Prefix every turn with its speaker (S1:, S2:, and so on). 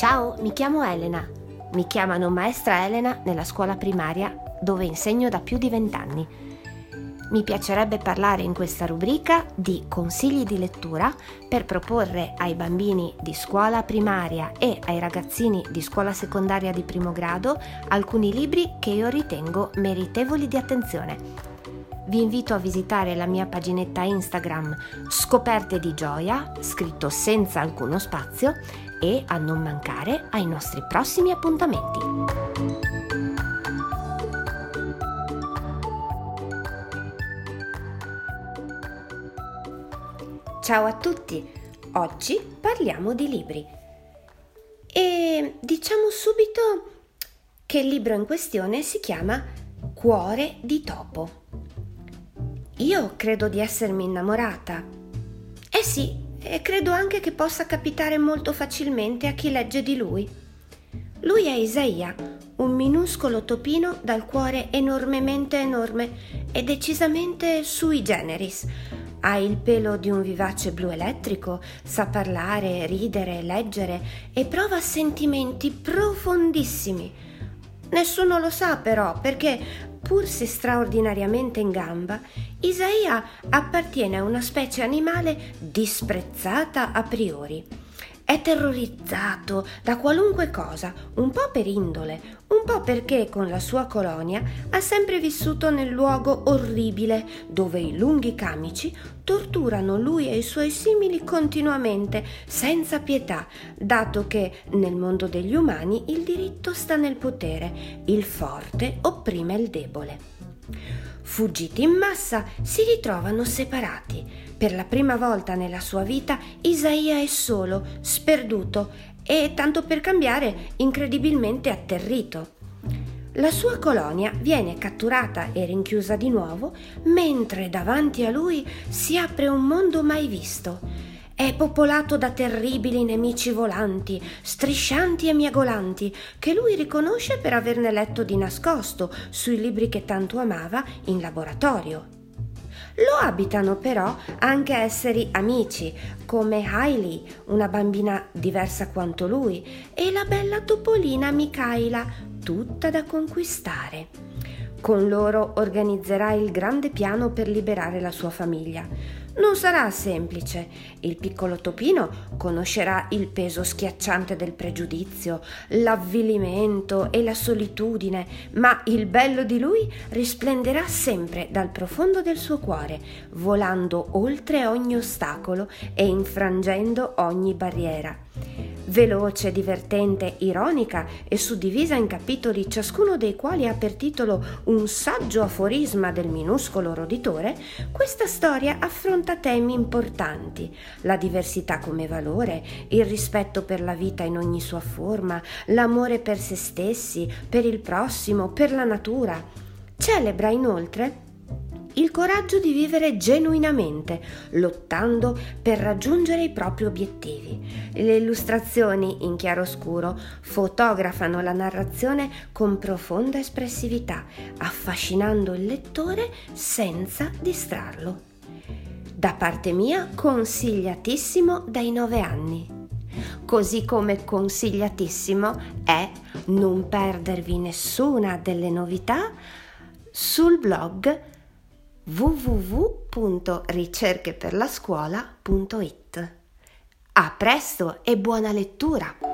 S1: Ciao, mi chiamo Elena. Mi chiamano maestra Elena nella scuola primaria dove insegno da più di vent'anni. Mi piacerebbe parlare in questa rubrica di consigli di lettura per proporre ai bambini di scuola primaria e ai ragazzini di scuola secondaria di primo grado alcuni libri che io ritengo meritevoli di attenzione. Vi invito a visitare la mia paginetta Instagram Scoperte di Gioia, scritto senza alcuno spazio, e a non mancare ai nostri prossimi appuntamenti. Ciao a tutti! Oggi parliamo di libri. E diciamo subito che il libro in questione si chiama Cuore di topo. Io credo di essermi innamorata. Eh sì, e credo anche che possa capitare molto facilmente a chi legge di lui. Lui è Isaia, un minuscolo topino dal cuore enormemente enorme e decisamente sui generis. Ha il pelo di un vivace blu elettrico, sa parlare, ridere, leggere e prova sentimenti profondissimi. Nessuno lo sa però perché pur se straordinariamente in gamba, Isaia appartiene a una specie animale disprezzata a priori. È terrorizzato da qualunque cosa, un po' per indole, un po' perché con la sua colonia ha sempre vissuto nel luogo orribile dove i lunghi camici torturano lui e i suoi simili continuamente, senza pietà, dato che nel mondo degli umani il diritto sta nel potere, il forte opprime il debole. Fuggiti in massa, si ritrovano separati per la prima volta nella sua vita Isaia è solo, sperduto e, tanto per cambiare, incredibilmente atterrito. La sua colonia viene catturata e rinchiusa di nuovo, mentre davanti a lui si apre un mondo mai visto. È popolato da terribili nemici volanti, striscianti e miagolanti, che lui riconosce per averne letto di nascosto sui libri che tanto amava in laboratorio. Lo abitano però anche esseri amici, come Hailey, una bambina diversa quanto lui, e la bella topolina Michaela, tutta da conquistare. Con loro organizzerà il grande piano per liberare la sua famiglia. Non sarà semplice. Il piccolo topino conoscerà il peso schiacciante del pregiudizio, l'avvilimento e la solitudine, ma il bello di lui risplenderà sempre dal profondo del suo cuore, volando oltre ogni ostacolo e infrangendo ogni barriera veloce, divertente, ironica e suddivisa in capitoli ciascuno dei quali ha per titolo un saggio aforisma del minuscolo roditore, questa storia affronta temi importanti, la diversità come valore, il rispetto per la vita in ogni sua forma, l'amore per se stessi, per il prossimo, per la natura. Celebra inoltre il coraggio di vivere genuinamente, lottando per raggiungere i propri obiettivi. Le illustrazioni in chiaroscuro fotografano la narrazione con profonda espressività, affascinando il lettore senza distrarlo. Da parte mia consigliatissimo dai 9 anni. Così come consigliatissimo è non perdervi nessuna delle novità sul blog www.ricercheperlascuola.it. A presto e buona lettura!